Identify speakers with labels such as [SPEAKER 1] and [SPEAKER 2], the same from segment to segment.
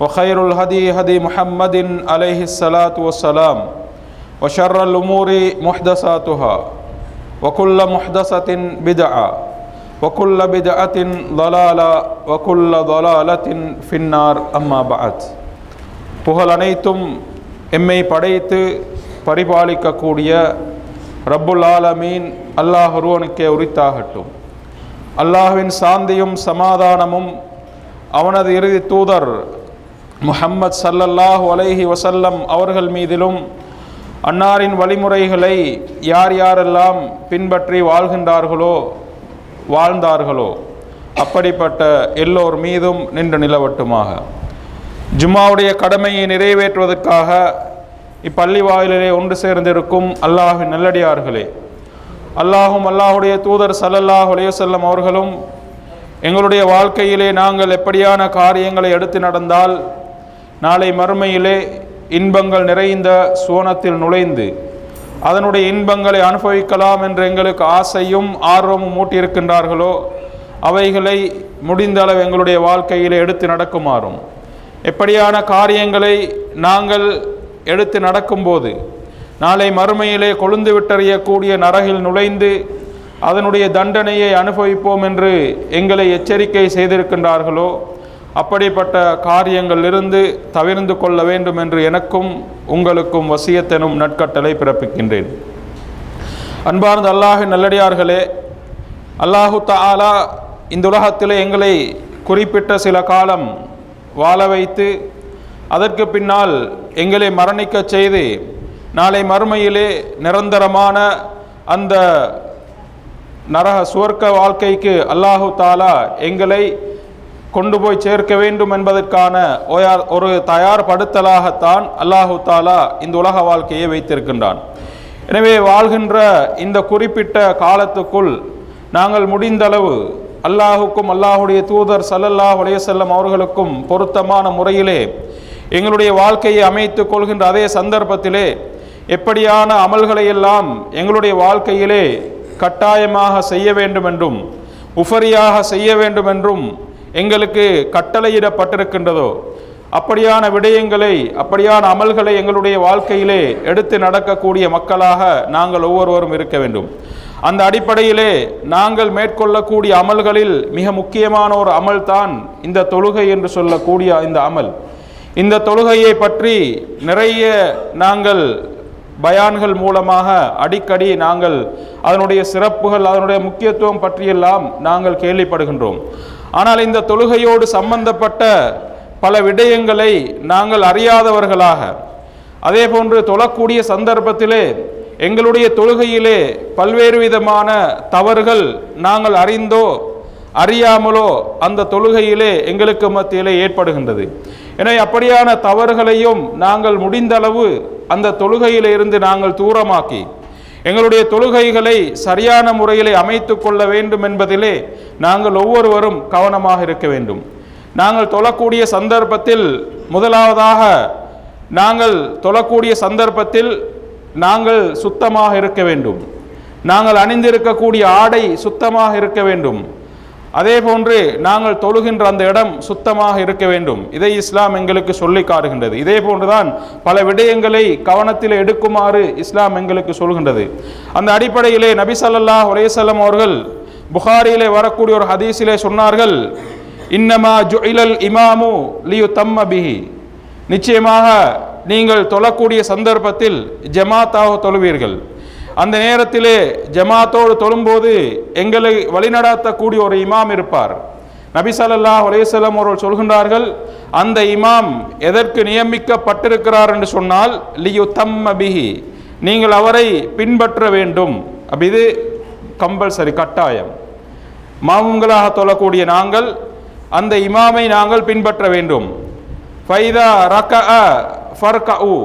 [SPEAKER 1] وخير الهدي هدي محمد عليه الصلاة والسلام وشر الأمور محدثاتها وكل محدثة بدعة وكل بدعة ضلالة وكل ضلالة في النار أما بعد புகழ் அனைத்தும் எம்மை படைத்து பரிபாலிக்கக்கூடிய ரப்புல் ஆலமீன் அல்லாஹ் ஒருவனுக்கே உரித்தாகட்டும் அல்லாஹ்வின் சாந்தியும் சமாதானமும் அவனது இறுதி தூதர் முஹம்மது சல்லல்லாஹ் அலைஹி வசல்லம் அவர்கள் மீதிலும் அன்னாரின் வழிமுறைகளை யார் யாரெல்லாம் பின்பற்றி வாழ்கின்றார்களோ வாழ்ந்தார்களோ அப்படிப்பட்ட எல்லோர் மீதும் நின்று நிலவட்டுமாக. ஜும்மாவுடைய கடமையை நிறைவேற்றுவதற்காக இப்பள்ளி வாயிலே ஒன்று சேர்ந்திருக்கும் அல்லாஹின் நல்லடியார்களே அல்லாஹும் அல்லாஹுடைய தூதர் சல்லல்லாஹ் அலையுசல்லம் அவர்களும் எங்களுடைய வாழ்க்கையிலே நாங்கள் எப்படியான காரியங்களை எடுத்து நடந்தால் நாளை மறுமையிலே இன்பங்கள் நிறைந்த சுவனத்தில் நுழைந்து அதனுடைய இன்பங்களை அனுபவிக்கலாம் என்று எங்களுக்கு ஆசையும் ஆர்வமும் மூட்டியிருக்கின்றார்களோ அவைகளை முடிந்த அளவு எங்களுடைய வாழ்க்கையிலே எடுத்து நடக்குமாறும். எப்படியான காரியங்களை நாங்கள் எடுத்து நடக்கும்போது நாளை மறுமையிலே கொழுந்து விட்டறியக்கூடிய நரகில் நுழைந்து அதனுடைய தண்டனையை அனுபவிப்போம் என்று எங்களை எச்சரிக்கை செய்திருக்கின்றார்களோ அப்படிப்பட்ட காரியங்களிலிருந்து தவிர்ந்து கொள்ள வேண்டும் என்று எனக்கும் உங்களுக்கும் வசியத்தெனும் நட்கட்டளை பிறப்பிக்கின்றேன். அன்பார்ந்த அல்லாஹு நல்லடியார்களே அல்லாஹு தாலா இந்த உலகத்திலே எங்களை குறிப்பிட்ட சில காலம் வாழ வைத்து அதற்கு பின்னால் எங்களை மரணிக்க செய்து நாளை மறுமையிலே நிரந்தரமான அந்த நரக சுவர்க்க வாழ்க்கைக்கு அல்லாஹு தாலா எங்களை கொண்டு போய் சேர்க்க வேண்டும் என்பதற்கான ஒரு தயார்படுத்தலாகத்தான் அல்லாஹு தாலா இந்த உலக வாழ்க்கையை வைத்திருக்கின்றான். எனவே வாழ்கின்ற இந்த குறிப்பிட்ட காலத்துக்குள் நாங்கள் முடிந்தளவு அல்லாஹுக்கும் அல்லாஹுடைய தூதர் சல்லல்லாஹ் உலையசல்லம் அவர்களுக்கும் பொருத்தமான முறையிலே எங்களுடைய வாழ்க்கையை அமைத்து கொள்கின்ற அதே சந்தர்ப்பத்திலே எப்படியான அமல்களை எல்லாம் எங்களுடைய வாழ்க்கையிலே கட்டாயமாக செய்ய வேண்டும் என்றும் உஃபரியாக செய்ய வேண்டும் என்றும் எங்களுக்கு கட்டளையிடப்பட்டிருக்கின்றதோ அப்படியான விடயங்களை அப்படியான அமல்களை எங்களுடைய வாழ்க்கையிலே எடுத்து நடக்கக்கூடிய மக்களாக நாங்கள் ஒவ்வொருவரும் இருக்க வேண்டும். அந்த அடிப்படையிலே நாங்கள் மேற்கொள்ளக்கூடிய அமல்களில் மிக முக்கியமான ஒரு அமல் தான் இந்த தொழுகை என்று சொல்லக்கூடிய இந்த அமல். இந்த தொழுகையை பற்றி நிறைய நாங்கள் பயான்கள் மூலமாக அடிக்கடி நாங்கள் அதனுடைய சிறப்புகள் அதனுடைய முக்கியத்துவம் பற்றியெல்லாம் நாங்கள் கேள்விப்படுகின்றோம். ஆனால் இந்த தொழுகையோடு சம்பந்தப்பட்ட பல விடயங்களை நாங்கள் அறியாதவர்களாக. அதே போன்று தொழக்கூடிய சந்தர்ப்பத்திலே எங்களுடைய தொழுகையிலே பல்வேறு விதமான தவறுகள் நாங்கள் அறிந்தோ அறியாமலோ அந்த தொழுகையிலே எங்களுக்கு மத்தியிலே ஏற்படுகின்றது. எனவே அப்படியான தவறுகளையும் நாங்கள் முடிந்தளவு அந்த தொழுகையிலிருந்து நாங்கள் தூரமாக்கி எங்களுடைய தொழுகைகளை சரியான முறையிலே அமைத்து கொள்ள வேண்டும் என்பதிலே நாங்கள் ஒவ்வொருவரும் கவனமாக இருக்க வேண்டும். நாங்கள் தொழக்கூடிய சந்தர்ப்பத்தில் முதலாவதாக நாங்கள் தொழக்கூடிய சந்தர்ப்பத்தில் நாங்கள் சுத்தமாக இருக்க வேண்டும். நாங்கள் அணிந்திருக்கக்கூடிய ஆடை சுத்தமாக இருக்க வேண்டும். அதே போன்று நாங்கள் தொழுகின்ற அந்த இடம் சுத்தமாக இருக்க வேண்டும். இதை இஸ்லாம் எங்களுக்கு சொல்லி காட்டுகின்றது. இதே போன்றுதான் பல விடயங்களை கவனத்தில் எடுக்குமாறு இஸ்லாம் எங்களுக்கு சொல்கின்றது. அந்த அடிப்படையிலே நபி ஒரேசல்லம் அவர்கள் புகாரியிலே வரக்கூடிய ஒரு ஹதீஸிலே சொன்னார்கள் இன்னமா ஜுஇலல் இமாமு லியு தம்ம பிஹி. நிச்சயமாக நீங்கள் தொழக்கூடிய சந்தர்ப்பத்தில் ஜமாத்தாக தொழுவீர்கள். அந்த நேரத்திலே ஜமாத்தோடு தொழும்போது எங்களை வழிநடாத்தக்கூடிய ஒரு இமாம் இருப்பார். நபிசல்லா ஸல்லல்லாஹு அவர்கள் சொல்கின்றார்கள் அந்த இமாம் எதற்கு நியமிக்கப்பட்டிருக்கிறார் என்று சொன்னால் லியு தம் பிஹி நீங்கள் அவரை பின்பற்ற வேண்டும். அப்படி இது கம்பல்சரி கட்டாயம். மாமுங்களாக தொழக்கூடிய நாங்கள் அந்த இமாமை நாங்கள் பின்பற்ற வேண்டும். ஃபைதா ரக ஃபர்கஉ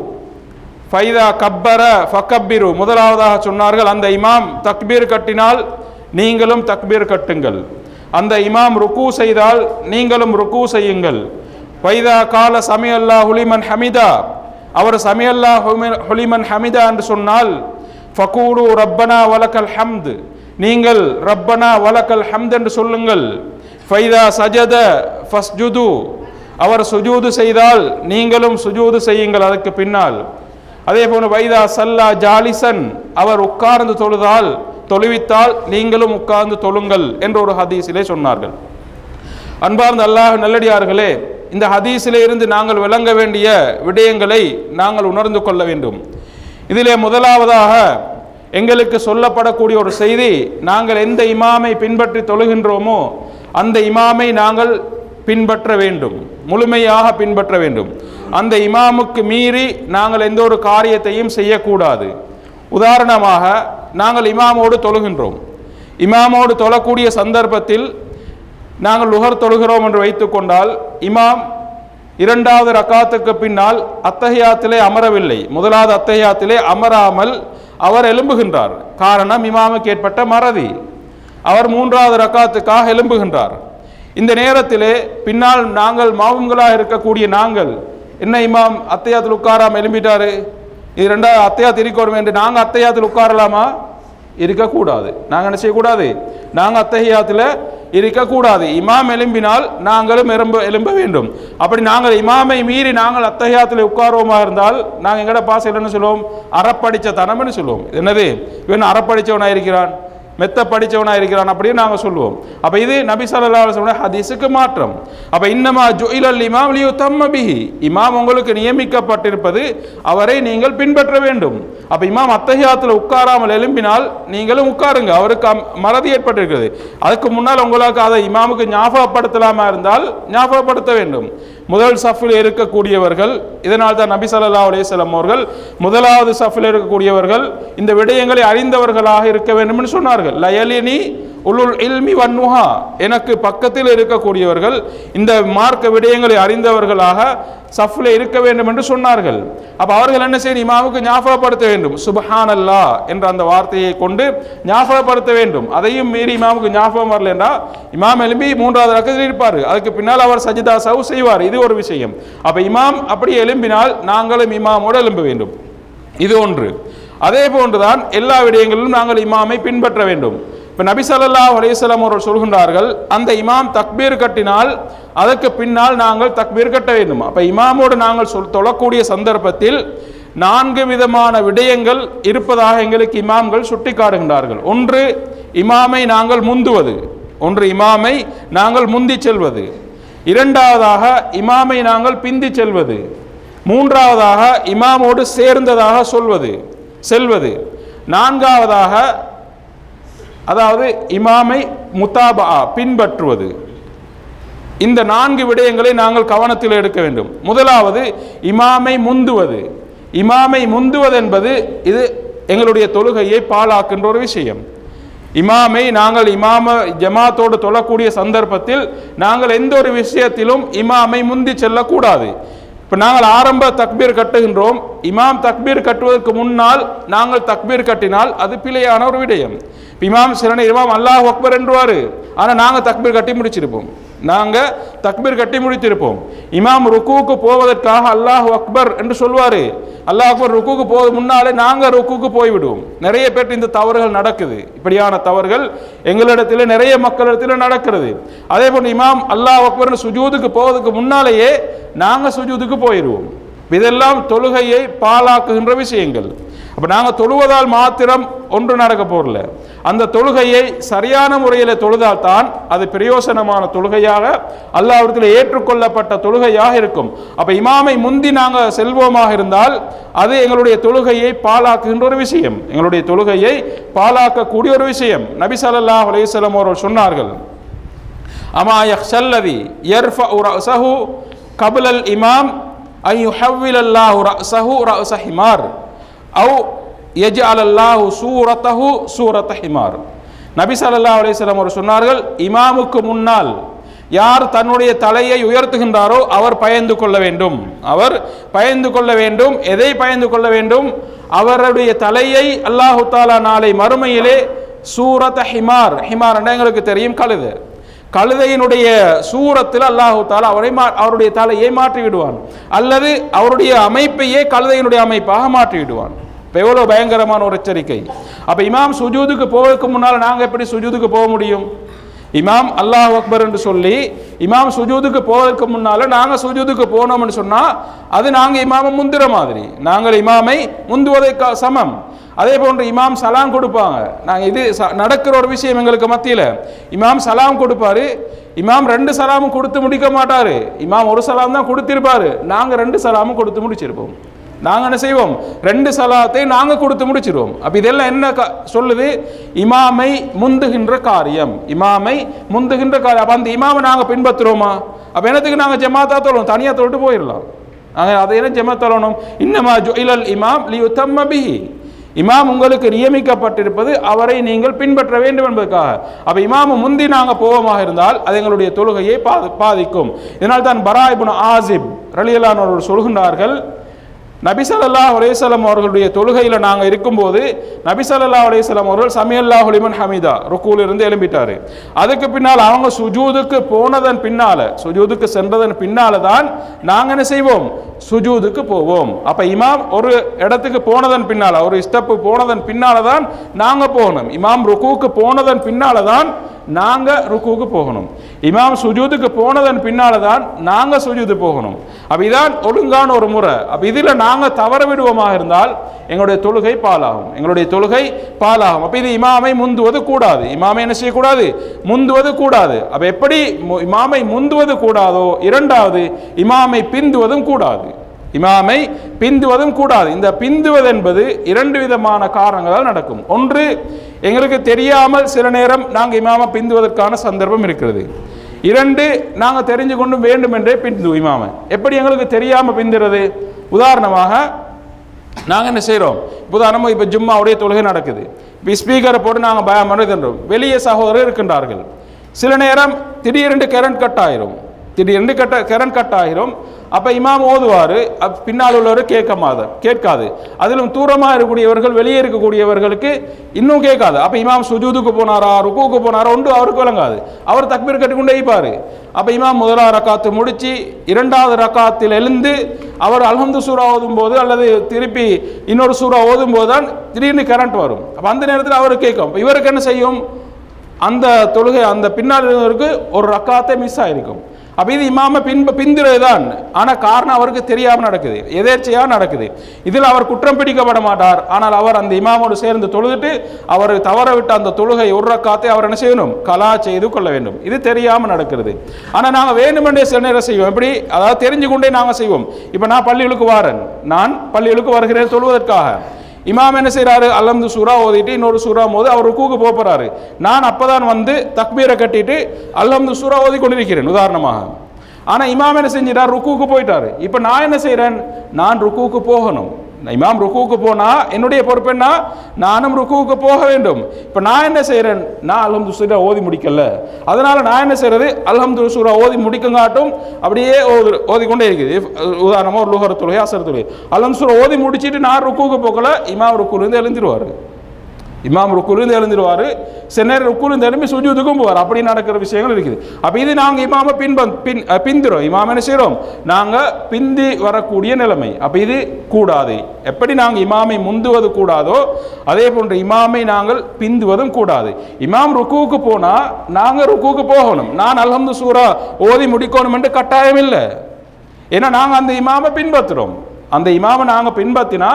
[SPEAKER 1] ஃபைதா கப்பர ஃபக்கப்பிரு. முதலாவதாக சொன்னார்கள் அந்த இமாம் தக்பீர் கட்டினால் நீங்களும் தக்பீர் கட்டுங்கள். அந்த இமாம் ருக்கு செய்தால் நீங்களும் ருக்கு செய்யுங்கள். ஃபைதா கால சமியல்லா ஹுலிமன் ஹமிதா. அவர் சமியல்லா ஹுலிமன் ஹமிதா என்று சொன்னால் ஃபகூடு ரப்பனா வலக்கல் ஹம்து. நீங்கள் ரப்பனா வலக்கல் ஹம்த் என்று சொல்லுங்கள். ஃபைதா சஜத ஃபஸ்ஜுது. அவர் சுஜூது செய்தால் நீங்களும் சுஜூது செய்யுங்கள். அதற்கு பின்னால் அதே போல வைதா சல்லா ஜாலிசன் அவர் உட்கார்ந்து தொழுதால் தொழுவித்தால் நீங்களும் உட்கார்ந்து தொழுங்கள் என்று ஒரு ஹதீஸிலே சொன்னார்கள். அன்பார்ந்த அல்லாஹ் நல்லடியார்களே இந்த ஹதீஸிலே இருந்து நாங்கள் விளங்க வேண்டிய விடயங்களை நாங்கள் உணர்ந்து கொள்ள வேண்டும். இதிலே முதலாவதாக எங்களுக்கு சொல்லப்படக்கூடிய ஒரு செய்தி நாங்கள் எந்த இமாமை பின்பற்றி தொழுகின்றோமோ அந்த இமாமை நாங்கள் பின்பற்ற வேண்டும். முழுமையாக பின்பற்ற வேண்டும். அந்த இமாமுக்கு மீறி நாங்கள் எந்த ஒரு காரியத்தையும் செய்யக்கூடாது. உதாரணமாக நாங்கள் இமாமோடு தொழுகின்றோம். இமாமோடு தொழக்கூடிய சந்தர்ப்பத்தில் நாங்கள் லுகர் தொழுகிறோம் என்று வைத்துக்கொண்டால் இமாம் இரண்டாவது ரக்காத்துக்கு பின்னால் அத்தகையாத்திலே அமரவில்லை. முதலாவது அத்தகையாத்திலே அமராமல் அவர் எழும்புகின்றார். காரணம் இமாமுக்கு ஏற்பட்ட மறதி. அவர் மூன்றாவது ரக்காத்துக்காக எழும்புகின்றார். இந்த நேரத்திலே பின்னால் நாங்கள் மாவுங்களாக இருக்கக்கூடிய நாங்கள் என்ன இமாம் அத்தையாத்தில் உட்காராம எழும்பிட்டாரு? இது ரெண்டாவது அத்தையா திரிக்கோடும் என்று நாங்கள் அத்தையாத்தில் உட்காரலாமா? இருக்கக்கூடாது. நாங்கள் என்ன செய்யக்கூடாது? நாங்கள் அத்தகையாத்தில் இருக்கக்கூடாது. இமாம் எலும்பினால் நாங்களும் எலும்ப வேண்டும். அப்படி நாங்கள் இமாமை மீறி நாங்கள் அத்தகையாத்தில் உட்காருவோமா இருந்தால் நாங்கள் எங்கட பாச என்ன சொல்லுவோம்? அறப்படித்த தனம்னு சொல்லுவோம். என்னது? இவன் அறப்படிச்சவனாக இருக்கிறான் மெத்த படித்தவனாக இருக்கிறான் அப்படின்னு நாங்கள் சொல்லுவோம். அப்போ இது நபி சல்லா அலைஹி ஹதீஸுக்கு மாற்றம். அப்போ இன்னமா ஜுஇலல் இமாம் லியோ தம்மபிஹி இமாம் உங்களுக்கு நியமிக்கப்பட்டிருப்பது அவரை நீங்கள் பின்பற்ற வேண்டும். அப்போ இமாம் அத்தகையாத்தில் உட்காராமல் எழும்பினால் நீங்களும் உட்காருங்க. அவருக்கு மறதி ஏற்பட்டிருக்கிறது. அதுக்கு முன்னால் உங்களுக்கு அதை இமாமுக்கு ஞாபகப்படுத்தலாமா இருந்தால் ஞாபகப்படுத்த வேண்டும். முதல் சஃபில் இருக்கக்கூடியவர்கள் இதனால் தான் நபி சல்லா அலேஸ்லம் அவர்கள் முதலாவது சஃபில் இருக்கக்கூடியவர்கள் இந்த விடயங்களை அறிந்தவர்களாக இருக்க வேண்டும் என்று சொன்னார்கள். லயலினி உலுல் இல்மி வன்னுஹா. எனக்கு பக்கத்தில் இருக்கக்கூடியவர்கள் இந்த மார்க்க விடயங்களை அறிந்தவர்களாக சஃப்ல இருக்க வேண்டும் என்று சொன்னார்கள். அப்போ அவர்கள் என்ன செய்யணும் இமாமுக்கு ஞாபகப்படுத்த வேண்டும். சுபஹான் என்ற அந்த வார்த்தையை கொண்டு ஞாபகப்படுத்த வேண்டும். அதையும் மீறி இமாமுக்கு ஞாபகம் வரல என்றால் இமாம் எழும்பி மூன்றாவது ரக்கத்தில் இருப்பார். அதுக்கு பின்னால் அவர் சஜிதா சவு செய்வார். இது ஒரு விஷயம். அப்போ இமாம் அப்படி எழும்பினால் நாங்களும் இமாமோடு எழும்ப வேண்டும். இது ஒன்று. அதே போன்றுதான் எல்லா விடயங்களிலும் நாங்கள் இமாமை பின்பற்ற வேண்டும். இப்ப நபி ஸல்லல்லாஹு அவர்கள் சொல்கின்றார்கள் அந்த இமாம் தக்பீர் கட்டினால் அதற்கு பின்னால் நாங்கள் தக்பீர் கட்ட வேண்டும். அப்ப இமாமோடு நாங்கள் சொல் தொழக்கூடிய சந்தர்ப்பத்தில் நான்கு விதமான விடயங்கள் இருப்பதாக எங்களுக்கு இமாம்கள் சுட்டிக்காட்டுகின்றார்கள். ஒன்று இமாமை நாங்கள் முந்துவது. ஒன்று இமாமை நாங்கள் முந்தி செல்வது. இரண்டாவதாக இமாமை நாங்கள் பிந்தி செல்வது. மூன்றாவதாக இமாமோடு சேர்ந்ததாக சொல்வது. செல்வது. நான்காவதாக அதாவது இமாமை முத்தாபா பின்பற்றுவது. இந்த நான்கு விடயங்களை நாங்கள் கவனத்தில் எடுக்க வேண்டும். முதலாவது இமாமை முந்துவது. இமாமை முந்துவது என்பது இது எங்களுடைய தொழுகையை பாழாக்கின்ற ஒரு விஷயம். இமாமை நாங்கள் இமாம ஜமாத்தோடு தொழக்கூடிய சந்தர்ப்பத்தில் நாங்கள் எந்த ஒரு விஷயத்திலும் இமாமை முந்தி செல்லக்கூடாது. இப்போ நாங்கள் ஆரம்ப தக்பீர் கட்டுகின்றோம். இமாம் தக்பீர் கட்டுவதற்கு முன்னால் நாங்கள் தக்பீர் கட்டினால் அது பிழையான ஒரு விடயம். இமாம் சிறனை இமாம் அல்லாஹ் அக்பர் என்றுவாரு. ஆனால் நாங்கள் தக்பீர் கட்டி முடிச்சிருப்போம். நாங்கள் தக்பீர் கட்டி முடித்திருப்போம். இமாம் ருக்குவுக்கு போவதற்காக அல்லாஹ் அக்பர் என்று சொல்வார். அல்லாஹ் அக்பர் ருக்குவுக்கு போவது முன்னாலே நாங்கள் ருக்குவுக்கு போய்விடுவோம். நிறைய பேர் இந்த தவறுகள் நடக்குது. இப்படியான தவறுகள் எங்களிடத்தில் நிறைய மக்களிடத்தில் நடக்கிறது. அதே போன்று இமாம் அல்லாஹ் அக்பர் சுஜூதுக்கு போவதுக்கு முன்னாலேயே நாங்கள் சுஜூதுக்கு போயிடுவோம். இதெல்லாம் தொழுகையை பாழாக்குகின்ற விஷயங்கள். அப்போ நாங்கள் தொழுவதால் மாத்திரம் ஒன்று நடக்க போகல அந்த தொழுகையை சரியான முறையில் தொழுதால் தான் அது பிரயோசனமான தொழுகையாக அல்லாவிடத்தில் ஏற்றுக்கொள்ளப்பட்ட தொழுகையாக இருக்கும். அப்போ இமாமை முந்தி நாங்கள் செல்வோமாக இருந்தால் அது எங்களுடைய தொழுகையை பாழாக்குகின்ற ஒரு விஷயம். எங்களுடைய தொழுகையை பாழாக்கக்கூடிய ஒரு விஷயம். நபி ஸல்லல்லாஹு அலையம் அவர்கள் சொன்னார்கள் அமா யஹ்ஷல்லதி யர்ஃபஉ ரஅஸஹு கப்லல் இமாம் ஐ ஹவ்வில் ரஅஸஹு ரஅஸ ஹிமார். அவு எஜ் அலல்லாஹு சூரத்தஹு சூரத்த ஹிமார் நபி சல்லா அலிஸ்லாம் அவர் சொன்னார்கள் இமாமுக்கு முன்னால் யார் தன்னுடைய தலையை உயர்த்துகின்றாரோ அவர் பயந்து கொள்ள வேண்டும். அவர் பயந்து கொள்ள வேண்டும். எதை பயந்து கொள்ள வேண்டும்? அவருடைய தலையை அல்லாஹு தாலா நாளை மறுமையிலே சூரத்த ஹிமார் ஹிமார் எங்களுக்கு தெரியும் கழுது கழுதையினுடைய சூரத்தில் அல்லாஹு தாலா அவரை மா அவருடைய தலையை மாற்றி விடுவான் அல்லது அவருடைய அமைப்பையே கழுதையினுடைய அமைப்பாக மாற்றி விடுவான் இப்போ எவ்வளோ பயங்கரமான ஒரு எச்சரிக்கை. அப்போ இமாம் சுஜூதுக்கு போவதற்கு முன்னால் நாங்கள் எப்படி சுஜூதுக்கு போக முடியும்? இமாம் அல்லாஹ் அக்பர் என்று சொல்லி இமாம் சுஜூதுக்கு போவதற்கு முன்னால் நாங்கள் சுஜூதுக்கு போனோம்னு சொன்னால் அது நாங்கள் இமாமை முந்துற மாதிரி. நாங்கள் இமாமை முந்துவதை சமம். அதே போன்று இமாம் சலாம் கொடுப்பாங்க. நாங்கள் இது ச- நடக்கிற ஒரு விஷயம் எங்களுக்கு மத்தியில். இமாம் சலாம் கொடுப்பாரு. இமாம் ரெண்டு சலாமும் கொடுத்து முடிக்க மாட்டார். இமாம் ஒரு சலாம் தான் கொடுத்திருப்பாரு. நாங்கள் ரெண்டு சலாமும் கொடுத்து முடிச்சிருப்போம். நாங்கள் என்ன செய்வோம்? ரெண்டு சலாத்தை நாங்கள் கொடுத்து முடிச்சிருவோம். அப்போ இதெல்லாம் என்ன க- சொல்லுது? இமாமை முந்துகின்ற காரியம். இமாமை முந்துகின்ற காரியம். அப்போ அந்த இமாமை நாங்கள் பின்பற்றுறோமா அப்போ என்னத்துக்கு நாங்கள் ஜமாத்தா தொழுவோம்? தனியாக தொட்டு போயிடலாம். நாங்கள் அதை என்ன ஜமாத் தொழணும்? இன்னமா ஜுஇலல் இமாம் லியுத்தம்ம பிஹி. இமாம் உங்களுக்கு நியமிக்கப்பட்டிருப்பது அவரை நீங்கள் பின்பற்ற வேண்டும் என்பதற்காக. அப்போ இமாமு முந்தி நாங்கள் போவோமாக இருந்தால் அது எங்களுடைய தொழுகையை பாதிக்கும். இதனால் தான் பராய்புன் ஆசிப் ரலியலானோர் சொல்கின்றார்கள் நபிசல்லா அலேசலம் அவர்களுடைய தொழுகையில் நாங்கள் இருக்கும்போது நபிசல்லா அலேசலம் அவர்கள் சமியல்லா லிமன் ஹமீதா ருக்கூல இருந்து அதுக்கு பின்னால் அவங்க சுஜூதுக்கு போனதன் பின்னால சுஜூதுக்கு சென்றதன் பின்னால தான் நாங்கள் என்ன செய்வோம்? சுஜூதுக்கு போவோம். அப்போ இமாம் ஒரு இடத்துக்கு போனதன் பின்னால ஒரு ஸ்டெப்பு போனதன் பின்னால தான் நாங்கள் போகணும். இமாம் ருக்கூக்கு போனதன் பின்னால தான் நாங்கள் ருக்குவுக்கு போகணும். இமாம் சுஜூதுக்கு போனதன் பின்னால் தான் நாங்கள் சுஜூது போகணும். அப்போ இதான் ஒழுங்கான ஒரு முறை. அப்போ இதில் நாங்கள் தவற விடுவோமாக இருந்தால் எங்களுடைய தொழுகை பாலாகும் எங்களுடைய தொழுகை பாலாகும் அப்போ இது இமாமை முந்துவது கூடாது. இமாமை என்ன செய்யக்கூடாது? முந்துவது கூடாது. அப்போ எப்படி மு- இமாமை முந்துவது கூடாதோ? இரண்டாவது இமாமை பிந்துவதும் கூடாது. இமாமை பிந்துவதும் கூடாது. இந்த பிந்துவது என்பது இரண்டு விதமான காரணங்களால் நடக்கும். ஒன்று எங்களுக்கு தெரியாமல் சில நேரம் நாங்கள் இமாமை பிந்துவதற்கான சந்தர்ப்பம் இருக்கிறது. இரண்டு நாங்கள் தெரிஞ்சு கொண்டு வேண்டும் என்றே பிந்து இமாமை. எப்படி எங்களுக்கு தெரியாமல் பிந்துறது? உதாரணமாக நாங்கள் என்ன செய்கிறோம் உதாரணமாக இப்போ ஜும்மாவுடைய தொழுகை நடக்குது. இப்போ ஸ்பீக்கரை போட்டு நாங்கள் பயம் பண்ணுறோம் வெளியே சகோதரர் இருக்கின்றார்கள். சில நேரம் திடீரென்று கரண்ட் கட் ஆயிரும். திடீர்னு கட்ட கரண்ட் கட் ஆகிரும். அப்போ இமாம் ஓதுவார் பின்னால் உள்ளவர் கேட்க மாத கேட்காது. அதிலும் தூரமாக இருக்கக்கூடியவர்கள் வெளியே இருக்கக்கூடியவர்களுக்கு இன்னும் கேட்காது. அப்போ இமாம் சுஜூதுக்கு போனாரா ருக்குவுக்கு போனாரா ஒன்று அவருக்கு விளங்காது. அவர் தக்பீர் கட்டிக்கொண்டே இருப்பார். அப்போ இமாம் முதலாவது ரக்காத்து முடித்து இரண்டாவது ரக்காத்தில் எழுந்து அவர் அல்ஹம்து சூரா ஓதும் போது அல்லது திருப்பி இன்னொரு சூறா ஓதும் போது தான் திடீர்னு கரண்ட் வரும். அப்போ அந்த நேரத்தில் அவர் கேட்கும். இவருக்கு என்ன செய்யும்? அந்த தொழுகை அந்த பின்னால் இருந்தவருக்கு ஒரு ரக்காத்தை மிஸ் ஆகிருக்கும் அப்போ இது இமாம பின்ப பிந்துறது தான் ஆனால் காரணம் அவருக்கு தெரியாமல் நடக்குது. எதேர்ச்சையாக நடக்குது. இதில் அவர் குற்றம் பிடிக்கப்பட மாட்டார். ஆனால் அவர் அந்த இமாமோடு சேர்ந்து தொழுதுட்டு அவர் தவற விட்ட அந்த தொழுகை ஒரு காத்தை அவர் என்ன செய்யணும்? கலா செய்து கொள்ள வேண்டும். இது தெரியாமல் நடக்கிறது. ஆனால் நாங்கள் வேண்டுமென்றே சில நேரம் செய்வோம். எப்படி? அதாவது தெரிஞ்சு கொண்டே நாங்கள் செய்வோம். இப்போ நான் பள்ளிகளுக்கு வாரன். நான் பள்ளிகளுக்கு வருகிறேன் தொழுவதற்காக. இமாம் என்ன செய்கிறாரு அல்லம்து சூரா ஓதிட்டு இன்னொரு சூரா போது அவர் ருக்குக்கு போகிறாரு நான் அப்போ தான் வந்து தக்பீரை கட்டிட்டு அல்லம்து சூரா ஓதி கொண்டிருக்கிறேன் உதாரணமாக. ஆனால் இமாம் என்ன செஞ்சிட்டார்? ருக்குவுக்கு போயிட்டாரு. இப்போ நான் என்ன செய்கிறேன் நான் ருக்குவுக்கு போகணும். இமாம் ருக்குவுக்கு போனா என்னுடைய பொறுப்பு என்ன? நானும் ருக்குவுக்கு போக வேண்டும். இப்போ நான் என்ன செய்கிறேன் நான் அல்ஹம்து சூரா ஓதி முடிக்கல. அதனால் நான் என்ன செய்கிறது அல்ஹம்து சூரா ஓதி முடிக்கங்காட்டும் அப்படியே ஓது ஓதிக்கொண்டே இருக்குது. உதாரணமாக ஒரு லுகர் தொழுகை அசர் தொழுகை அல்ஹம்து சூரா ஓதி முடிச்சிட்டு நான் ருக்குவுக்கு போகல இமாம் ருக்குலேருந்து எழுந்திருவார். இமாம் ருக்குலேருந்து எழுந்துருவார் சில நேரம் ருக்குலேருந்து எழுப்பி சுஜூதுக்கும் போவார். அப்படி நடக்கிற விஷயங்கள் இருக்குது. அப்போ இது நாங்கள் இமாமை பின்ப பின் பிந்துறோம். இமாம் என்ன செய்கிறோம் நாங்கள் பிந்தி வரக்கூடிய நிலைமை. அப்போ இது கூடாது. எப்படி நாங்கள் இமாமை முந்துவது கூடாதோ அதே போன்று இமாமை நாங்கள் பிந்துவதும் கூடாது. இமாம் ருக்குவுக்கு போனால் நாங்கள் ருக்குவுக்கு போகணும். நான் அல்ஹம்து சூரா ஓதி முடிக்கணும் என்று கட்டாயம் இல்லை. ஏன்னா நாங்கள் அந்த இமாமை பின்பற்றுறோம். அந்த இமாமை நாங்கள் பின்பற்றினா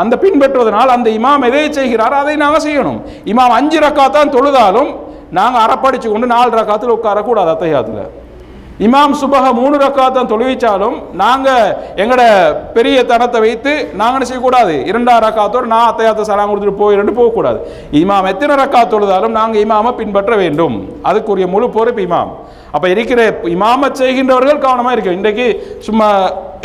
[SPEAKER 1] அந்த பின்பற்றுவதனால் அந்த இமாம் எதை செய்கிறாரோ அதை நாங்கள் செய்யணும். இமாம் அஞ்சு ரக்கா தான் தொழுதாலும் நாங்கள் அறப்படிச்சு கொண்டு நாலு ரக்காத்தில் உட்காரக்கூடாது அத்தையாத்தில். இமாம் சுபக மூணு ரக்கா தான் தொழுவிச்சாலும் நாங்கள் எங்களோட பெரிய தனத்தை வைத்து நாங்கள் என்ன செய்யக்கூடாது? இரண்டாம் ரக்காத்தோடு நான் அத்தையாத்த சலாம் கொடுத்துட்டு போயிருந்து போகக்கூடாது. இமாம் எத்தனை ரக்கா தொழுதாலும் நாங்கள் இமாமை பின்பற்ற வேண்டும். அதுக்குரிய முழு பொறுப்பு இமாம். அப்போ இருக்கிற இமாம செய்கின்றவர்கள் கவனமாக இருக்கும் இன்றைக்கு சும்மா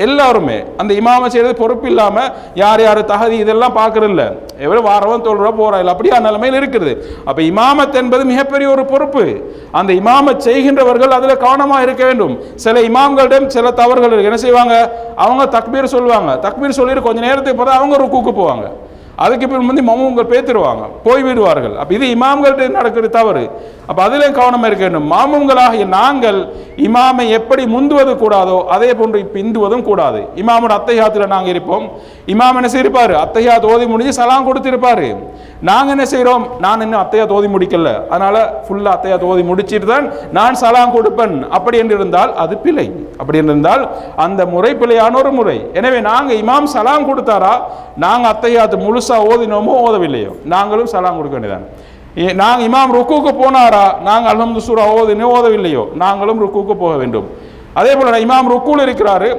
[SPEAKER 1] எல்லாருமே அந்த இமாம செய்கிறது பொறுப்பு இல்லாமல் யார் யார் தகுதி இதெல்லாம் பார்க்குறதில்ல. எவ்வளோ வாரவன் தோல்றா போகிறா இல்லை அப்படியா நிலைமையில் இருக்குது. அப்போ இமாமத் என்பது மிகப்பெரிய ஒரு பொறுப்பு. அந்த இமாமத் செய்கின்றவர்கள் அதில் கவனமாக இருக்க வேண்டும். சில இமாம்களிடம் சில தவறுகள் என்ன செய்வாங்க? அவங்க தக்பீர் சொல்லுவாங்க. தக்பீர் சொல்லிட்டு கொஞ்சம் நேரத்துக்கு பிறகு அவங்க ருக்குக்கு போவாங்க. அதுக்கு பின் வந்து மமூங்கள் பேத்துருவாங்க. போய் விடுவார்கள் அப்போ இது இமாம்கள்ட்ட நடக்கிற தவறு. அப்போ அதிலே கவனமாக இருக்க வேண்டும் மாமூங்களாகிய நாங்கள் இமாமை எப்படி முந்துவது கூடாதோ அதே போன்று பிந்துவதும் கூடாது. இமாமோட அத்தையாத்தில் நாங்கள் இருப்போம். இமாம் என்ன செய்யிருப்பார் அத்தையாத் ஓதி முடிஞ்சு சலாம் கொடுத்துருப்பாரு. நாங்கள் என்ன செய்கிறோம் நான் இன்னும் அத்தையா தோதி முடிக்கல. அதனால ஃபுல்லாக அத்தையா தோதி முடிச்சிட்டு தான் நான் சலாம் கொடுப்பேன். அப்படி என்று இருந்தால் அது பிழை. அப்படி என்றிருந்தால் அந்த முறை பிழையான ஒரு முறை. எனவே நாங்கள் இமாம் சலாம் கொடுத்தாரா? நாங்கள் அத்தையாத்து முழுசாக ஓதினோமோ ஓதவில்லையோ. நாங்களும் சலாம் கொடுக்க வேண்டியதான் நாங்கள் இமாம் ருக்குக்கு போனாரா? நாங்கள் அல்ஹம்து சூரா ஓதினோ ஓதவில்லையோ. நாங்களும் ருக்குக்கு போக வேண்டும். அதே போல இமாம் ருக்குல இருக்கிறாரு.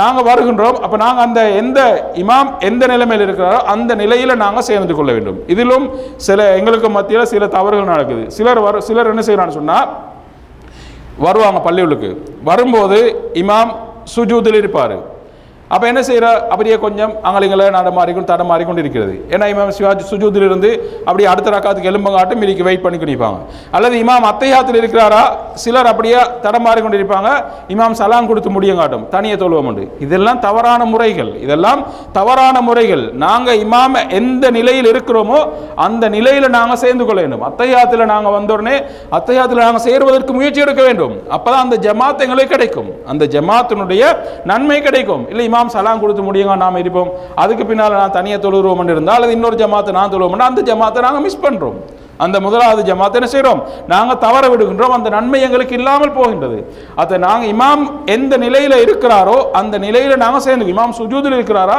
[SPEAKER 1] நாங்க வருகின்றோம். அப்போ நாங்கள் அந்த எந்த இமாம் எந்த நிலைமையில் இருக்கிறாரோ அந்த நிலையில நாங்கள் சேர்ந்து கொள்ள வேண்டும். இதிலும் சில எங்களுக்கு மத்தியில சில தவறுகள் நடக்குது. சிலர் வர சிலர் என்ன செய்யறான்னு சொன்னா வருவாங்க பள்ளிகளுக்கு. வரும்போது இமாம் சுஜூதில் இருப்பார். அப்போ என்ன செய்கிற அப்படியே கொஞ்சம் அங்கலிங்களை நடமாறிக்கொண்டு தடமாறிக்கொண்டு இருக்கிறது. ஏன்னா இமாம் சிவாஜி சுஜூதிலிருந்து அப்படியே அடுத்த ரக்காத்துக்கு எலும்பங்காட்டும் இன்றைக்கு வெயிட் பண்ணி நிற்பாங்க அல்லது இமாம் அத்தையாத்தில் இருக்கிறாரா? சிலர் அப்படியே தடமாறி இருப்பாங்க. இமாம் சலாம் கொடுத்து முடியங்காட்டும் தனியை தொழுவம் உண்டு. இதெல்லாம் தவறான முறைகள். இதெல்லாம் தவறான முறைகள். நாங்கள் இமாம எந்த நிலையில் இருக்கிறோமோ அந்த நிலையில் நாங்கள் சேர்ந்து கொள்ள வேண்டும். அத்தையாத்தில் நாங்கள் வந்தோடனே அத்தையாத்தில் நாங்கள் சேருவதற்கு முயற்சி எடுக்க வேண்டும். அப்பதான் அந்த ஜமாத் எங்களுக்கு கிடைக்கும். அந்த ஜமாத்தினுடைய நன்மை கிடைக்கும். இல்லை இமாம் இமாம் சலாம் கொடுத்து முடியுங்க நாம் இருப்போம். அதுக்கு பின்னால் நான் தனியாக தொழுகிறோம் இருந்தால் அல்லது இன்னொரு ஜமாத்தை நான் தொழுவோம் அந்த ஜமாத்தை நாங்கள் மிஸ் பண்ணுறோம் அந்த முதலாவது ஜமாத்தை என்ன செய்கிறோம்? நாங்கள் தவற விடுகின்றோம். அந்த நன்மை எங்களுக்கு இல்லாமல் போகின்றது. அதை நாங்கள் இமாம் எந்த நிலையில் இருக்கிறாரோ அந்த நிலையில் நாங்கள் சேர்ந்து இமாம் சுஜூதில் இருக்கிறாரா?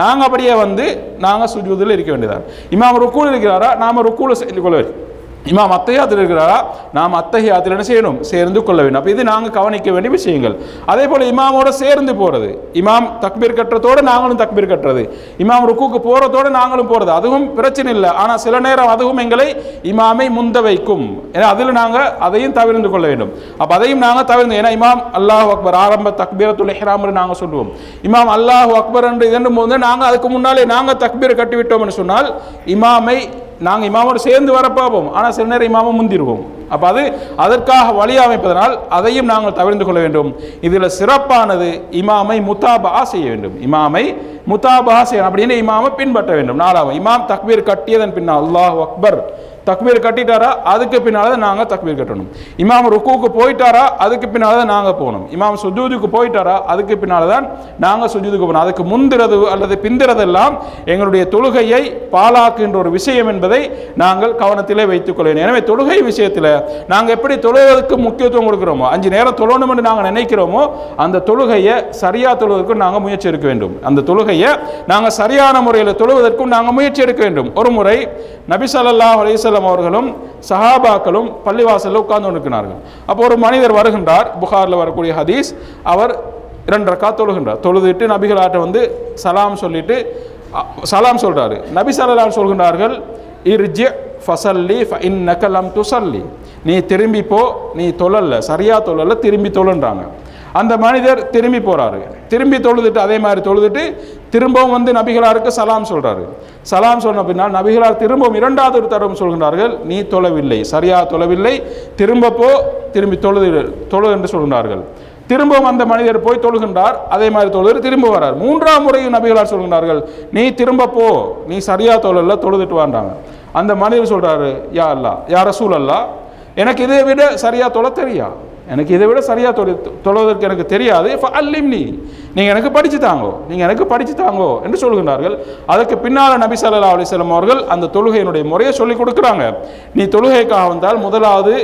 [SPEAKER 1] நாங்கள் அப்படியே வந்து நாங்கள் சுஜூதில் இருக்க வேண்டியதான் இமாம் ருக்கூல் இருக்கிறாரா? நாம் ருக்கூல சேர்ந்து கொள்ள. வேண்டும் இமாம் அத்தையாத்தில் இருக்கிறாரா? நாம் அத்தகையாத்தில் என்ன செய்யணும்? சேர்ந்து கொள்ள வேண்டும். அப்போ இது நாங்கள் கவனிக்க வேண்டிய விஷயங்கள். அதே போல் இமாமோட சேர்ந்து போகிறது இமாம் தக்பீர் கட்டுறதோடு நாங்களும் தக்பீர் கட்டுறது. இமாம் ருக்குக்கு போகிறதோடு நாங்களும் போகிறது அதுவும் பிரச்சனை இல்லை. ஆனால் சில நேரம் அதுவும் எங்களை இமாமை முந்த வைக்கும். ஏன்னா அதில் நாங்கள் அதையும் தவிர்ந்து கொள்ள வேண்டும். அப்போ அதையும் நாங்கள் தவிர்ந்து ஏன்னா இமாம் அல்லாஹ் அக்பர் ஆரம்ப தக்பீரத்துல் ஹிராம்னு நாங்கள் சொல்லுவோம். இமாம் அல்லாஹ் அக்பர் என்று இதன் போது நாங்கள் அதுக்கு முன்னாலே நாங்கள் தக்பீர் கட்டிவிட்டோம்னு சொன்னால் இமாமை நாங்கள் இமாமோடு சேர்ந்து வர பார்ப்போம் ஆனால் சில நேரம் இமாமும் முந்திடுவோம் அப்போ அது அதற்காக வழி அமைப்பதனால் அதையும் நாங்கள் தவிர்த்து கொள்ள வேண்டும். இதில் சிறப்பானது இமாமை முத்தாபா செய்ய வேண்டும். இமாமை முத்தாபா செய்யணும். அப்படின்னு இமாமை பின்பற்ற வேண்டும். நாலாவது இமாம் தக்பீர் கட்டியதன் பின்னால் அல்லாஹ் அக்பர். தக்பீர் கட்டிட்டாரா? அதுக்கு பின்னால் தான் நாங்கள் தக்பீர் கட்டணும். இமாம் ருக்குவுக்கு போயிட்டாரா? அதுக்கு பின்னால் தான் நாங்கள் போகணும். இமாம் சுஜூதுக்கு போயிட்டாரா? அதுக்கு பின்னால் தான் நாங்கள் சுஜூதுக்கு போகணும். அதுக்கு முந்திரது அல்லது பிந்திரதெல்லாம் எங்களுடைய தொழுகையை பாலாக்குகின்ற ஒரு விஷயம் என்பதை நாங்கள் கவனத்திலே வைத்துக் கொள்ள எனவே தொழுகை விஷயத்தில் நாங்கள் எப்படி தொழுவதற்கு முக்கியத்துவம் கொடுக்குறோமோ அஞ்சு நேரம் தொழணும் என்று நாங்கள் நினைக்கிறோமோ அந்த தொழுகையை சரியாக தொழுவதற்கும் நாங்கள் முயற்சி எடுக்க வேண்டும். அந்த தொழுகையை நாங்கள் சரியான முறையில் தொழுவதற்கும் நாங்கள் முயற்சி எடுக்க வேண்டும். ஒரு முறை நபி ஸல்லல்லாஹு அலைஹி அவர்களும் சஹாபாக்களும் பள்ளிவாசலில் உட்கார்ந்து கொண்டிருக்கிறார்கள். அப்போ ஒரு மனிதர் வருகின்றார் புகாரில் வரக்கூடிய ஹதீஸ் அவர் இரண்டு ரக்கா தொழுகின்றார். தொழுதுட்டு நபிகளாட்ட வந்து சலாம் சொல்லிட்டு சலாம் சொல்கிறாரு நபி சலாம் சொல்கின்றார்கள் இர்ஜி ஃபசல்லி ஃப இன்னக லம் துசல்லி நீ திரும்பி போ நீ தொழல சரியா தொழல திரும்பி தொழுன்றாங்க. அந்த மனிதர் திரும்பி போறாரு. திரும்பி தொழுதுட்டு அதே மாதிரி தொழுதுட்டு திரும்பவும் வந்து நபிகளாருக்கு சலாம் சொல்றாரு. சலாம் சொன்ன பின்னால் நபிகளார் திரும்பவும் இரண்டாவது ஒரு தடவை சொல்கிறார்கள் நீ தொழவில்லை சரியா தொழவில்லை திரும்பப்போ திரும்பி தொழுது தொழு என்று சொல்கிறார்கள் திரும்பவும் அந்த மனிதர் போய் தொழுகின்றார் அதே மாதிரி தொழுது திரும்ப வரார். மூன்றாம் முறையும் நபிகளார் சொல்கின்றார்கள் நீ திரும்ப போ நீ சரியா தொழல தொழுதுட்டு வாண்டாங்க அந்த மனிதர் சொல்கிறாரு யா அல்லா யா சூழ் அல்லா எனக்கு இதை விட சரியாக தொலை தெரியா? எனக்கு இதை விட சரியாக தொலை தொழுவதற்கு எனக்கு தெரியாது. அல்லிம் நீ நீங்கள் எனக்கு படித்து தாங்கோ நீங்கள் எனக்கு படித்து தாங்கோ என்று சொல்கின்றார்கள். அதுக்கு பின்னால் நபி சல்லா அலைஹி அவர்கள் அந்த தொழுகையினுடைய முறையை சொல்லிக் கொடுக்குறாங்க. நீ தொழுகைக்காக வந்தால் முதலாவது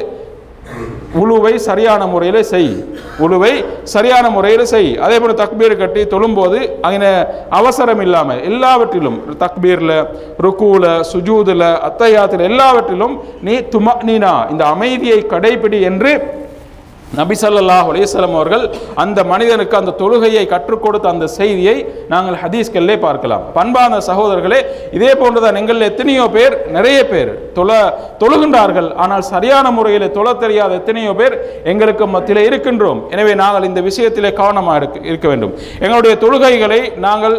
[SPEAKER 1] உழுவை சரியான முறையில் செய். உழுவை சரியான முறையில் செய். அதே போல் தக்பீர் கட்டி தொழும்போது அங்கே அவசரம் இல்லாமல் எல்லாவற்றிலும் தக்பீரில் ருக்குவில் சுஜூதில் அத்தையாத்தில் எல்லாவற்றிலும் நீ தும நீனா இந்த அமைதியை கடைபிடி என்று நபிசல்லா ஸல்லல்லாஹு அவர்கள் அந்த மனிதனுக்கு அந்த தொழுகையை கற்றுக் கொடுத்த அந்த செய்தியை நாங்கள் ஹதீஸ்களிலே பார்க்கலாம். பண்பான சகோதரர்களே இதே போன்றுதான் எங்களில் எத்தனையோ பேர் நிறைய பேர் தொழ தொழுகின்றார்கள். ஆனால் சரியான முறையில் தொழ தெரியாத எத்தனையோ பேர் எங்களுக்கு மத்தியில் இருக்கின்றோம். எனவே நாங்கள் இந்த விஷயத்திலே கவனமாக இருக்க இருக்க வேண்டும். எங்களுடைய தொழுகைகளை நாங்கள்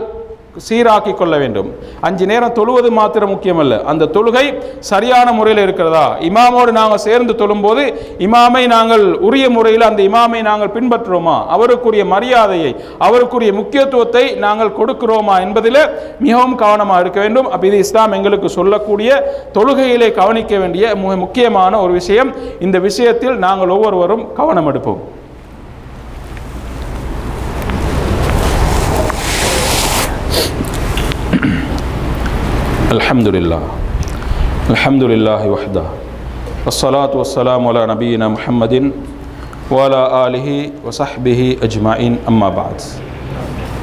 [SPEAKER 1] சீராக்கி கொள்ள வேண்டும் அஞ்சு நேரம் தொழுவது மாத்திரம் முக்கியமல்ல. அந்த தொழுகை சரியான முறையில் இருக்கிறதா? இமாமோடு நாங்கள் சேர்ந்து தொழும்போது இமாமை நாங்கள் உரிய முறையில் அந்த இமாமை நாங்கள் பின்பற்றுறோமா? அவருக்குரிய மரியாதையை அவருக்குரிய முக்கியத்துவத்தை நாங்கள் கொடுக்கிறோமா என்பதில் மிகவும் கவனமாக இருக்க வேண்டும். அப்போ இது இஸ்லாம் எங்களுக்கு சொல்லக்கூடிய தொழுகையிலே கவனிக்க வேண்டிய முக்கியமான ஒரு விஷயம். இந்த விஷயத்தில் நாங்கள் ஒவ்வொருவரும் கவனம் எடுப்போம் الحمد لله الحمد لله وحده والصلاة والسلام على نبينا محمد وعلى آله وصحبه أجمعين أما بعد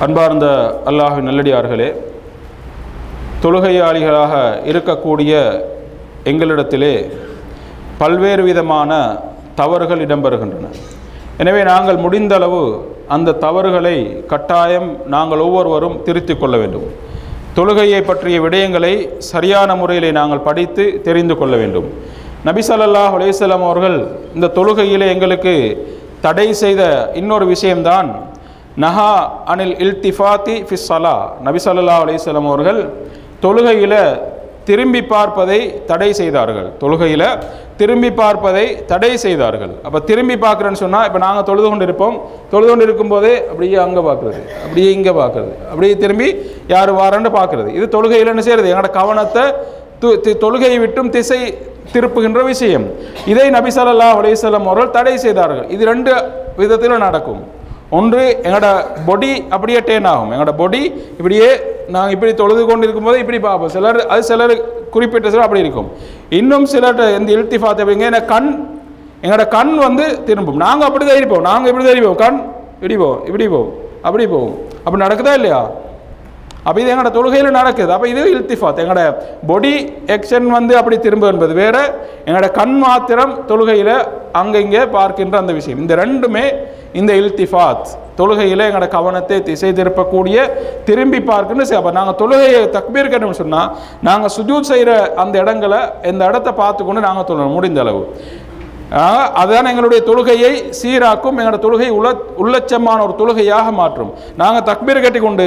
[SPEAKER 1] அன்பார்ந்த அல்லாஹ் நல்லடியார்களே தொழுகையாளிகளாக இருக்கக்கூடிய எங்களிடத்திலே பல்வேறு விதமான தவறுகள் இடம்பெறுகின்றன எனவே நாங்கள் முடிந்தளவு அந்த தவறுகளை கட்டாயம் நாங்கள் ஒவ்வொருவரும் திருத்திக் கொள்ள வேண்டும் தொழுகையை பற்றிய விடயங்களை சரியான முறையிலே நாங்கள் படித்து தெரிந்து கொள்ள வேண்டும். நபி ஸல்லல்லாஹு அலைஹி அவர்கள் இந்த தொழுகையிலே எங்களுக்கு தடை செய்த இன்னொரு விஷயம்தான் நஹா அனில் இல்திஃபாத்தி ஃபிஸ் ஸலா நபி ஸல்லல்லாஹு அவர்கள் தொழுகையில் திரும்பி பார்ப்பதை தடை செய்தார்கள். தொழுகையில் திரும்பி பார்ப்பதை தடை செய்தார்கள். அப்போ திரும்பி பார்க்குறேன்னு சொன்னால் இப்போ நாங்கள் தொழுது கொண்டு இருப்போம் தொழுது கொண்டு இருக்கும்போதே அப்படியே அங்கே பார்க்குறது அப்படியே இங்கே பார்க்குறது அப்படியே திரும்பி யார் வாரன்னு பார்க்குறது. இது தொழுகையில் என்ன செய்கிறது எங்களோட கவனத்தை து- தி- தொழுகையை விட்டும் திசை திருப்புகின்ற விஷயம். இதை நபிசல்லா ஸல்லல்லாஹு அவர்கள் தடை செய்தார்கள். இது ரெண்டு விதத்தில் நடக்கும். ஒன்று எங்களோட பொடி அப்படியே டேன் ஆகும். எங்களோட பொடி இப்படியே நாங்கள் இப்படி தொழுது கொண்டு இருக்கும்போது இப்படி பார்ப்போம். சிலர் அது சிலர் குறிப்பிட்ட சிலர் அப்படி இருக்கும். இன்னும் சிலர் இந்த இல்திஃபாத் அப்படிங்க என கண் எங்களோட கண் வந்து திரும்பும். நாங்கள் அப்படி தான் இருப்போம் நாங்கள் இப்படி தான் இருப்போம் கண் இப்படி போவோம் இப்படி போவோம் அப்படி போவோம் அப்படி நடக்குதா இல்லையா? அப்போ இது எங்களோட தொழுகையில் நடக்குது. அப்போ இது இல்திஃபாத் எங்களோட பொடி எக்ஷன் வந்து அப்படி திரும்ப என்பது வேறு. எங்களோட கண் மாத்திரம் தொழுகையில் அங்கே இங்கே பார்க்கின்ற அந்த விஷயம். இந்த ரெண்டுமே இந்த இல்திஃபாத் தொழுகையில் எங்களோட கவனத்தை திசை திருப்பக்கூடிய திரும்பி பார்க்கணும் அப்போ நாங்கள் தொழுகையை தக்பீர் கட்டணும்னு சொன்னால் நாங்கள் சுஜூத் செய்கிற அந்த இடங்களை இந்த இடத்த பார்த்துக்கொண்டு நாங்கள் தொழணும் முடிந்த அளவு. அதுதான் எங்களுடைய தொழுகையை சீராக்கும் எங்களோட தொழுகை உள்ள உள்ளச்சமான ஒரு தொழுகையாக மாற்றும். நாங்கள் தக்பீர் கட்டி கொண்டு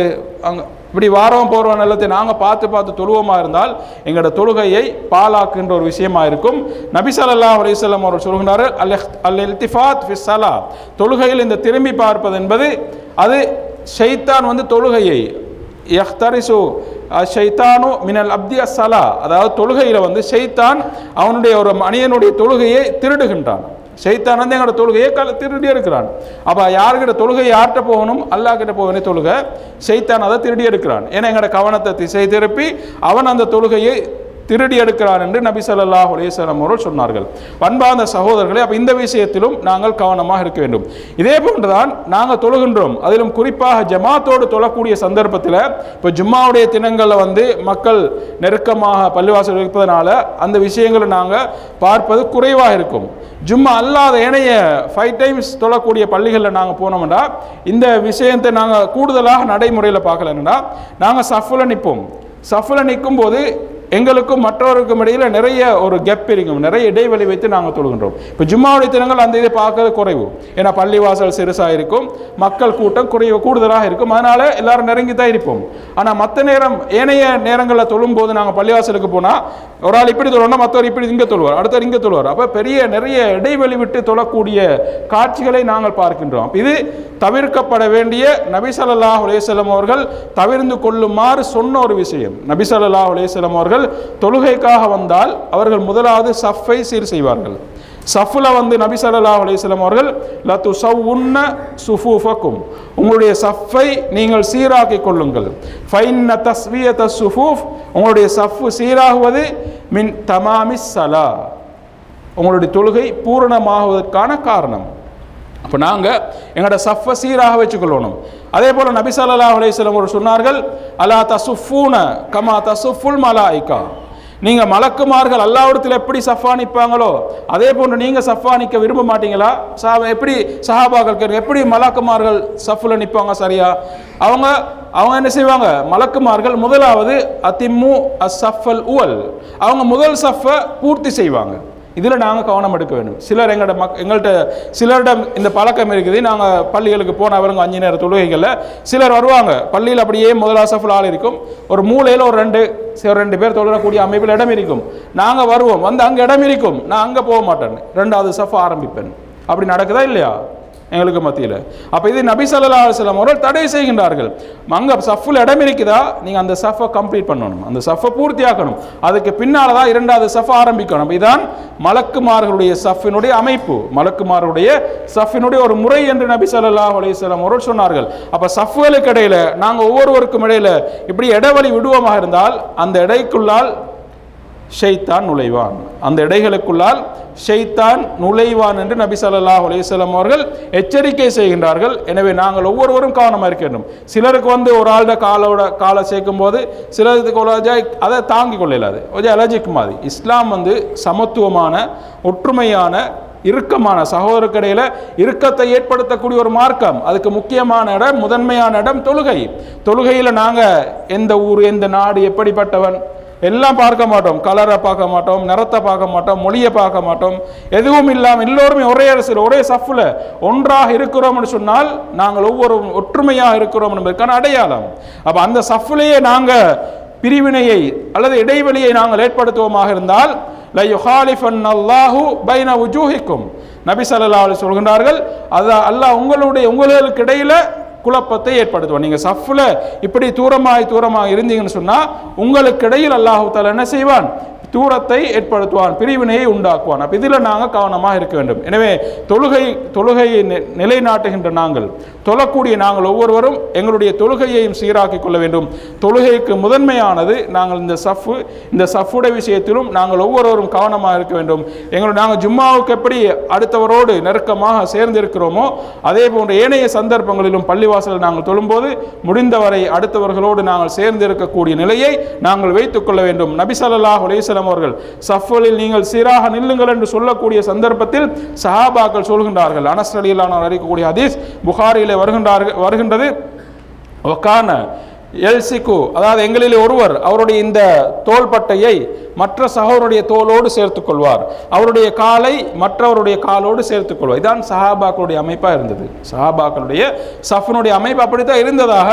[SPEAKER 1] அங்கே இப்படி வாரம் போகிற நிலத்தை நாங்கள் பார்த்து பார்த்து தொழுவமாக இருந்தால் எங்களோட தொழுகையை பாலாக்குன்ற ஒரு விஷயமா இருக்கும். நபிசல்லா அலிசல்லாம் அலைஹி அவர்கள் சொல்கிறார் அல் அல் இல்திஃபாத் ஃபிஸ்ஸலா தொழுகையில் இந்த திரும்பி பார்ப்பது என்பது அது ஷைத்தான் வந்து தொழுகையை யஹ்தரிசு ஷைத்தானு மினல் அப்தி சலா அதாவது தொழுகையில் வந்து ஷைத்தான் அவனுடைய ஒரு மனிதனுடைய தொழுகையை திருடுகின்றான். ஷைத்தான் வந்து எங்களோட தொழுகையை கல திருடி இருக்கிறான். அப்போ யாருக்கிட்ட தொழுகை யார்கிட்ட போகணும்? அல்லாஹ் கிட்ட போகணும் தொழுகை ஷைத்தான் அதை திருடி எடுக்கிறான் ஏன்னா எங்களோட கவனத்தை திசை திருப்பி அவன் அந்த தொழுகையை திருடி எடுக்கிறான் என்று நபி ஸல்லல்லாஹு அலைஹி அவர்கள் சொன்னார்கள். பண்பார்ந்த சகோதரர்களே அப்போ இந்த விஷயத்திலும் நாங்கள் கவனமாக இருக்க வேண்டும். இதே போன்றுதான் நாங்கள் தொழுகின்றோம். அதிலும் குறிப்பாக ஜமாத்தோடு தொழக்கூடிய சந்தர்ப்பத்தில் இப்போ ஜும்மாவுடைய தினங்களில் வந்து மக்கள் நெருக்கமாக பள்ளிவாசல் இருப்பதனால அந்த விஷயங்களை நாங்கள் பார்ப்பது குறைவாக இருக்கும். ஜும்மா அல்லாத ஏனைய ஃபைவ் டைம்ஸ் தொழக்கூடிய பள்ளிகளில் நாங்கள் போனோம்னா இந்த விஷயத்தை நாங்கள் கூடுதலாக நடைமுறையில் பார்க்கலன்னா நாங்கள் சஃபில் நிற்போம். சஃபில் நிற்கும் போது எங்களுக்கும் மற்றவருக்கும் இடையில் நிறைய ஒரு கெப் இருக்கும். நிறைய இடைவெளி வைத்து நாங்கள் தொழுகின்றோம். இப்போ ஜும்மாவுடைய தினங்கள் அந்த இதை பார்க்கறது குறைவு. ஏன்னா பள்ளிவாசல் சிறுசாக இருக்கும். மக்கள் கூட்டம் குறைவு கூடுதலாக இருக்கும். அதனால் எல்லாரும் நெருங்கி தான் இருப்போம். ஆனால் மற்ற நேரம் ஏனைய நேரங்களில் தொழும்போது நாங்கள் பள்ளிவாசலுக்கு போனால் ஒரு ஆள் இப்படி தொழுவோம்னா மற்றவர் இப்படி இங்கே தொழுவார் அடுத்தவர் இங்கே தொழுவார். அப்போ பெரிய நிறைய இடைவெளி விட்டு தொழக்கூடிய காட்சிகளை நாங்கள் பார்க்கின்றோம். இது தவிர்க்கப்பட வேண்டிய நபிசல்லா ஸல்லல்லாஹு அவர்கள் தவிர்ந்து கொள்ளுமாறு சொன்ன ஒரு விஷயம். நபிசல்லா ஸல்லல்லாஹு அவர்கள் அவர்கள் தொழுகைக்காக வந்தால் அவர்கள் முதலாவது சஃப்பை சீர் செய்வார்கள். சஃப்ல வந்து நபி சல்லா அலிஸ்லாம் அவர்கள் லத்து சுஃபூஃபக்கும். உங்களுடைய சஃப்பை நீங்கள் சீராக்கி கொள்ளுங்கள். ஃபைன்ன உங்களுடைய சஃப்பு சீராகுவது மின் தமாமி சலா. உங்களுடைய தொழுகை பூரணமாகுவதற்கான காரணம். அப்போ நாங்கள் எங்களோட சஃப்பை சீராக வச்சுக்கொள்ளணும். அதே போல் நபிசல்லா அலையம் ஒரு சொன்னார்கள் அலா தசுஃபூன கமா தசுஃபுல் மலாயிகா. நீங்கள் மலக்குமார்கள் அல்லாவிடத்தில் எப்படி சஃபா நிற்பாங்களோ அதே போன்று நீங்கள் சஃபா நிற்க விரும்ப மாட்டீங்களா? சா எப்படி சஹாபாக்கள் கேட்க எப்படி மலக்குமார்கள் சஃபில் நிற்பாங்க சரியா? அவங்க அவங்க என்ன செய்வாங்க? மலக்குமார்கள் முதலாவது அதிம்மு அஸ் சஃபல் உவல். அவங்க முதல் சஃபை பூர்த்தி செய்வாங்க. இதில் நாங்கள் கவனம் எடுக்க வேண்டும். சிலர் எங்கள்ட மக் எங்கள்கிட்ட சிலரிடம் இந்த பழக்கம் இருக்குது. நாங்கள் பள்ளிகளுக்கு போன அவருங்க அஞ்சு நேர தொழுகைகளில் சிலர் வருவாங்க. பள்ளியில் அப்படியே முதலாசஃபுல் ஆள் இருக்கும். ஒரு மூலையில் ஒரு ரெண்டு சில ரெண்டு பேர் தொழுறக்கூடிய அமைப்பில் இடம் இருக்கும். நாங்கள் வருவோம். வந்து அங்கே இடம் இருக்கும். நான் அங்கே போக மாட்டேன். ரெண்டாவது சஃப் ஆரம்பிப்பேன். அப்படி நடக்குதா இல்லையா? எங்களுக்கு மத்தியில். அப்போ இது நபி சல்லா அலுவலம் அவர்கள் தடை செய்கின்றார்கள். அங்கே சஃப்பில் இடம் இருக்குதா? நீங்கள் அந்த சஃபை கம்ப்ளீட் பண்ணணும். அந்த சஃபை பூர்த்தியாக்கணும். அதுக்கு பின்னால் தான் இரண்டாவது சஃப் ஆரம்பிக்கணும். இதுதான் மலக்குமார்களுடைய சஃபினுடைய அமைப்பு. மலக்குமாருடைய சஃபினுடைய ஒரு முறை என்று நபி சல்லா அலைஹி அவர்கள் சொன்னார்கள். அப்போ சஃப்களுக்கு இடையில் நாங்கள் ஒவ்வொருவருக்கும் இடையில் இப்படி இடைவெளி விடுவோமாக இருந்தால் அந்த இடைக்குள்ளால் ஷைத்தான் நுழைவான். அந்த இடைகளுக்குள்ளால் ஷெய்தான் நுழைவான் என்று நபி சல்லாஹ் அலைஹி அவர்கள் எச்சரிக்கை செய்கின்றார்கள். எனவே நாங்கள் ஒவ்வொருவரும் கவனமாக இருக்க வேண்டும். சிலருக்கு வந்து ஒரு ஆளோட காலோட காலை சேர்க்கும் போது சிலருக்கு ஒரு அதை தாங்கிக் கொள்ள இயலாது. கொஞ்சம் அலர்ஜிக் மாதிரி. இஸ்லாம் வந்து சமத்துவமான ஒற்றுமையான இறுக்கமான சகோதரக்கடையில் இறுக்கத்தை ஏற்படுத்தக்கூடிய ஒரு மார்க்கம். அதுக்கு முக்கியமான இடம் முதன்மையான இடம் தொழுகை. தொழுகையில் நாங்கள் எந்த ஊர் எந்த நாடு எப்படிப்பட்டவன் எல்லாம் பார்க்க மாட்டோம். கலரை பார்க்க மாட்டோம் நிறத்தை பார்க்க மாட்டோம் மொழியை பார்க்க மாட்டோம். எதுவும் இல்லாமல் எல்லோருமே ஒரே அரசியல் ஒரே சஃப்பில் ஒன்றாக இருக்கிறோம்னு சொன்னால் நாங்கள் ஒவ்வொரு ஒற்றுமையாக இருக்கிறோம் என்பதற்கான அடையாளம். அப்போ அந்த சஃப்லேயே நாங்கள் பிரிவினையை அல்லது இடைவெளியை நாங்கள் ஏற்படுத்துவோமாக இருந்தால் நபி ஸல்லல்லாஹு சொல்கின்றார்கள் அது அல்லாஹ் உங்களுடைய உங்களுக்கு இடையில குழப்பத்தை ஏற்படுத்துவான் நீங்கள் சஃப்ல இப்படி தூரமாய் தூரமாக இருந்தீங்கன்னு சொன்னால் உங்களுக்கு இடையில் அல்லாஹு தாலா என்ன செய்வான்? தூரத்தை ஏற்படுத்துவான் பிரிவினையை உண்டாக்குவான். அப்போ இதில் நாங்கள் கவனமாக இருக்க வேண்டும். எனவே தொழுகை தொழுகையை நிலைநாட்டுகின்ற நாங்கள் தொழக்கூடிய நாங்கள் ஒவ்வொருவரும் எங்களுடைய தொழுகையையும் சீராக்கிக் கொள்ள வேண்டும். தொழுகைக்கு முதன்மையானது நாங்கள் இந்த சஃப்பு இந்த சஃப்புடைய விஷயத்திலும் நாங்கள் ஒவ்வொருவரும் கவனமாக இருக்க வேண்டும். எங்களுடைய நாங்கள் ஜும்மாவுக்கு எப்படி அடுத்தவரோடு நெருக்கமாக சேர்ந்திருக்கிறோமோ அதே போன்ற ஏனைய சந்தர்ப்பங்களிலும் பள்ளிவாசலில் நாங்கள் தொழும்போது முடிந்தவரை அடுத்தவர்களோடு நாங்கள் சேர்ந்து இருக்கக்கூடிய நிலையை நாங்கள் வைத்துக் கொள்ள வேண்டும். நபிசல்லா ஒலேசல அலைஹி அவர்கள் சஃபலில் நீங்கள் சீராக நில்லுங்கள் என்று சொல்லக்கூடிய சந்தர்ப்பத்தில் சஹாபாக்கள் சொல்கின்றார்கள். அனஸ்ரலியில் ரலியல்லாஹு அறிக்கக்கூடிய ஹதீஸ் புகாரியிலே வருகின்றார்கள் வருகின்றது. ஒக்கான எல்சிக்கு அதாவது எங்களில் ஒருவர் அவருடைய இந்த தோள்பட்டையை மற்ற சகோருடைய தோலோடு சேர்த்துக் கொள்வார் அவருடைய காலை மற்றவருடைய காலோடு சேர்த்துக் கொள்வார் இதான் சஹாபாக்களுடைய அமைப்பாக இருந்தது. சஹாபாக்களுடைய சஃபனுடைய அமைப்பு அப்படித்தான் இருந்ததாக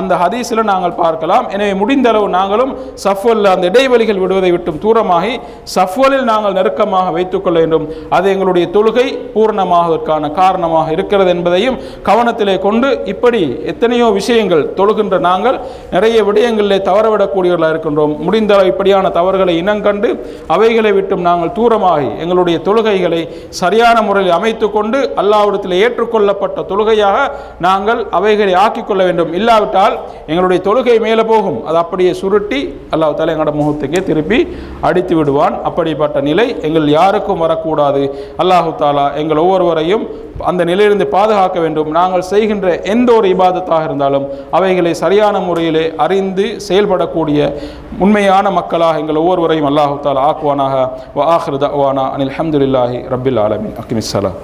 [SPEAKER 1] அந்த ஹதீஸில் நாங்கள் பார்க்கலாம். எனவே முடிந்த அளவு நாங்களும் சஃபுவலில் அந்த இடைவெளிகள் விடுவதை விட்டும் தூரமாகி சஃபுவலில் நாங்கள் நெருக்கமாக வைத்துக்கொள்ள வேண்டும். அது எங்களுடைய தொழுகை பூரணமாவதற்கான காரணமாக இருக்கிறது என்பதையும் கவனத்திலே கொண்டு இப்படி எத்தனையோ விஷயங்கள் தொழுகின்ற நாங்கள் நிறைய விடயங்களிலே தவறவிடக்கூடியவர்களாக இருக்கின்றோம். முடிந்த இப்படியான தவறுகளை இனங்கண்டு அவைகளை விட்டும் நாங்கள் தூரமாகி எங்களுடைய தொழுகைகளை சரியான முறையில் அமைத்து கொண்டு அல்லாவிடத்தில் ஏற்றுக்கொள்ளப்பட்ட தொழுகையாக நாங்கள் அவைகளை ஆக்கிக் கொள்ள வேண்டும். இல்லாவிட்டால் எங்களுடைய தொழுகை மேலே போகும். அது அப்படியே சுருட்டி அல்லாஹ் தலை எங்களோட முகத்துக்கே திருப்பி அடித்து விடுவான். அப்படிப்பட்ட நிலை எங்கள் யாருக்கும் வரக்கூடாது. அல்லாஹு தாலா எங்கள் ஒவ்வொருவரையும் அந்த நிலையிலிருந்து பாதுகாக்க வேண்டும். நாங்கள் செய்கின்ற எந்த ஒரு இபாதத்தாக இருந்தாலும் அவைகளை சரியான முறையிலே அறிந்து செயல்படக்கூடிய உண்மையான மக்களாக எங்கள் ஒவ்வொருவரையும் அல்லாஹு தாலா ஆக்குவானாக. வ ஆஹிரு அனில் அஹமதுல்லாஹி ரபில் ஆலமின். அக்கிமிஸ்ஸலாம்